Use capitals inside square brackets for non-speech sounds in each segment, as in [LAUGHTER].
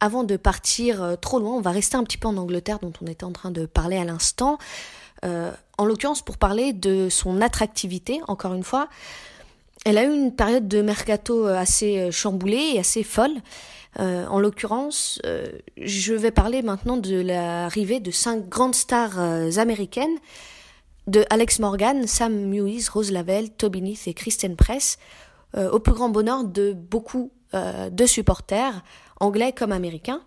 Avant de partir trop loin, on va rester un petit peu en Angleterre dont on était en train de parler à l'instant. en l'occurrence pour parler de son attractivité, encore une fois. Elle a eu une période de mercato assez chamboulée et assez folle. Euh, en l'occurrence, euh, je vais parler maintenant de l'arrivée de cinq grandes stars euh, américaines, de Alex Morgan, Sam Mewis, Rose Lavelle, Toby Neath et Kristen Press, au plus grand bonheur de beaucoup de supporters, anglais comme américains.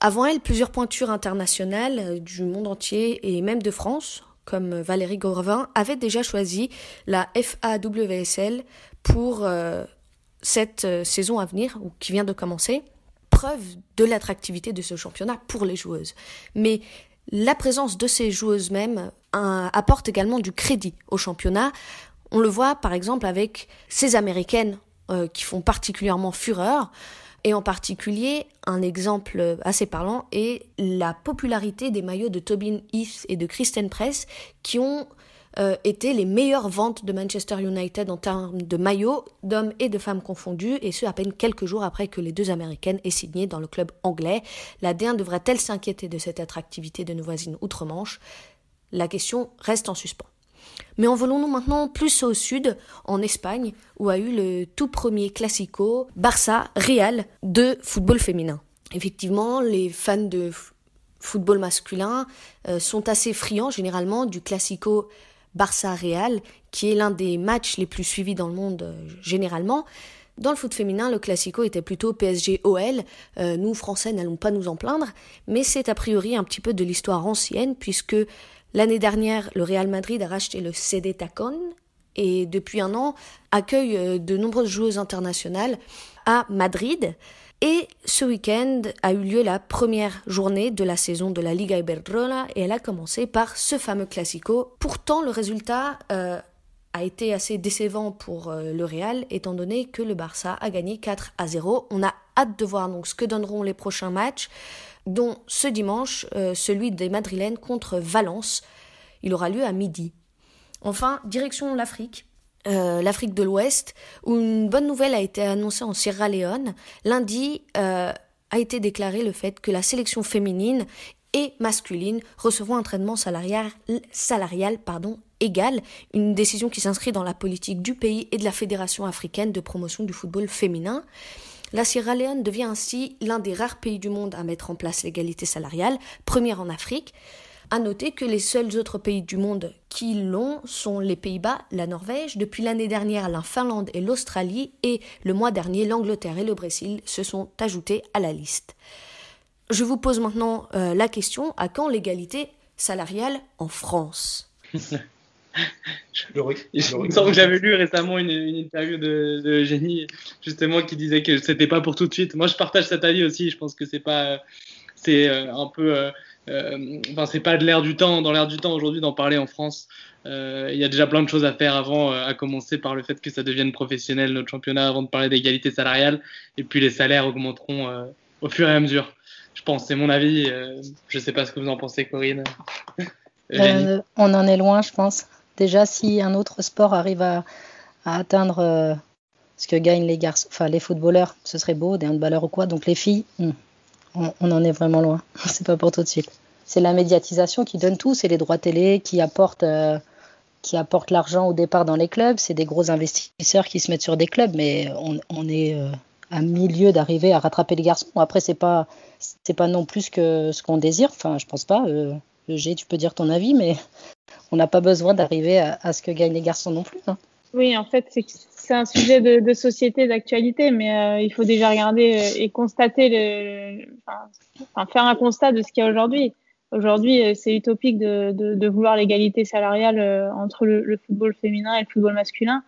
Avant elle, plusieurs pointures internationales du monde entier et même de France, comme Valérie Gauvin, avaient déjà choisi la FAWSL pour cette euh, saison à venir, ou qui vient de commencer, preuve de l'attractivité de ce championnat pour les joueuses. Mais la présence de ces joueuses mêmes apporte également du crédit au championnat. On le voit par exemple avec ces américaines euh, qui font particulièrement fureur. Et en particulier, un exemple assez parlant est la popularité des maillots de Tobin Heath et de Kristen Press qui ont euh, étaient les meilleures ventes de Manchester United en termes de maillots, d'hommes et de femmes confondus, et ce à peine quelques jours après que les deux Américaines aient signé dans le club anglais. La D1 devrait-elle s'inquiéter de cette attractivité de nos voisines outre-Manche? La question reste en suspens. Mais envolons-nous maintenant plus au sud, en Espagne, où a eu le tout premier classico Barça-Real de football féminin. Effectivement, les fans de football masculin euh, sont assez friands généralement du classico Barça-Real, qui est l'un des matchs les plus suivis dans le monde euh, généralement. Dans le foot féminin, le classico était plutôt PSG-OL. Euh, nous, Français, n'allons pas nous en plaindre, mais c'est a priori un petit peu de l'histoire ancienne, puisque l'année dernière, le Real Madrid a racheté le CD Tacon, et depuis un an accueille euh, de nombreuses joueuses internationales à Madrid. Et ce week-end a eu lieu la première journée de la saison de la Liga Iberdrola et elle a commencé par ce fameux classico. Pourtant, le résultat euh, a été assez décevant pour euh, le Real étant donné que le Barça a gagné 4 à 0. On a hâte de voir donc ce que donneront les prochains matchs, dont ce dimanche euh, celui des Madrilènes contre Valence. Il aura lieu à midi. Enfin, direction l'Afrique euh, l'Afrique de l'Ouest, où une bonne nouvelle a été annoncée en Sierra Leone. Lundi euh, a été déclaré le fait que la sélection féminine et masculine recevront un traitement salarial, égal, une décision qui s'inscrit dans la politique du pays et de la Fédération africaine de promotion du football féminin. La Sierra Leone devient ainsi l'un des rares pays du monde à mettre en place l'égalité salariale, première en Afrique. À noter que les seuls autres pays du monde qui l'ont sont les Pays-Bas, la Norvège, depuis l'année dernière la Finlande et l'Australie, et le mois dernier l'Angleterre et le Brésil se sont ajoutés à la liste. Je vous pose maintenant euh, la question, à quand l'égalité salariale en France? [LAUGHS] J'avais lu récemment une, interview de, de, Génie justement qui disait que c'était pas pour tout de suite. Moi, je partage cet avis aussi. Je pense que c'est pas, c'est euh, un peu euh, euh, enfin, c'est pas de l'air du temps, dans l'air du temps aujourd'hui d'en parler en France. Euh, il y a déjà plein de choses à faire avant, euh, à commencer par le fait que ça devienne professionnel notre championnat, avant de parler d'égalité salariale. Et puis les salaires augmenteront au fur et à mesure. Je pense, c'est mon avis. je sais pas ce que vous en pensez, Corinne. on en est loin, je pense. Déjà, si un autre sport arrive à, atteindre ce que gagnent les garçons, enfin les footballeurs, ce serait beau, des handballeurs ou quoi. Donc les filles, hmm, on, en est vraiment loin. [LAUGHS] c'est pas pour tout de suite. C'est la médiatisation qui donne tout, c'est les droits télé qui apportent, euh, qui apportent l'argent au départ dans les clubs, c'est des gros investisseurs qui se mettent sur des clubs, mais on, est euh, à milieu d'arriver à rattraper les garçons. Après, c'est pas, pas non plus ce qu'on désire. Enfin, je pense pas. Euh, tu peux dire ton avis, mais on n'a pas besoin d'arriver à, ce que gagnent les garçons non plus. Hein. Oui, en fait, c'est un sujet de, société, d'actualité, mais euh, il faut déjà regarder euh, et constater, le, enfin, faire un constat de ce qu'il y a aujourd'hui. Aujourd'hui, euh, c'est utopique de, vouloir l'égalité salariale entre le, football féminin et le football masculin.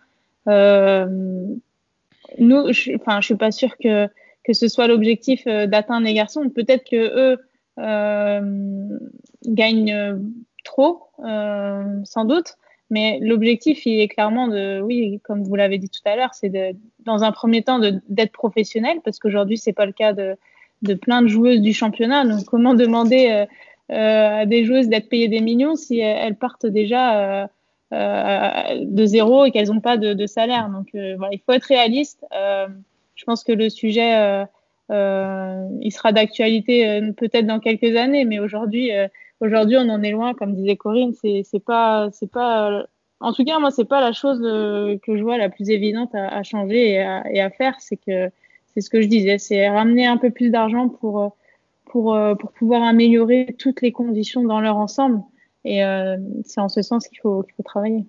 Nous, je, enfin, suis pas sûre que que ce soit l'objectif d'atteindre les garçons. Peut-être que eux euh, gagnent trop, sans doute. Mais l'objectif, il est clairement de, oui, comme vous l'avez dit tout à l'heure, c'est de, dans un premier temps d'être professionnel, parce qu'aujourd'hui, c'est pas le cas de, de plein de joueuses du championnat. Donc, comment demander euh, euh, à des joueuses d'être payées des millions si elles partent déjà euh, de zéro et qu'elles n'ont pas de, de, salaire? Donc, voilà, il faut être réaliste. je pense que le sujet il sera d'actualité peut-être dans quelques années, mais aujourd'hui, aujourd'hui, on en est loin, comme disait Corinne. C'est, pas, c'est pas. En tout cas, moi, c'est pas la chose que je vois la plus évidente à, changer et à, faire. C'est que c'est ce que je disais, c'est ramener un peu plus d'argent pour pour, euh, pour pouvoir améliorer toutes les conditions dans leur ensemble. Et euh, c'est en ce sens qu'il faut, qu'il faut travailler.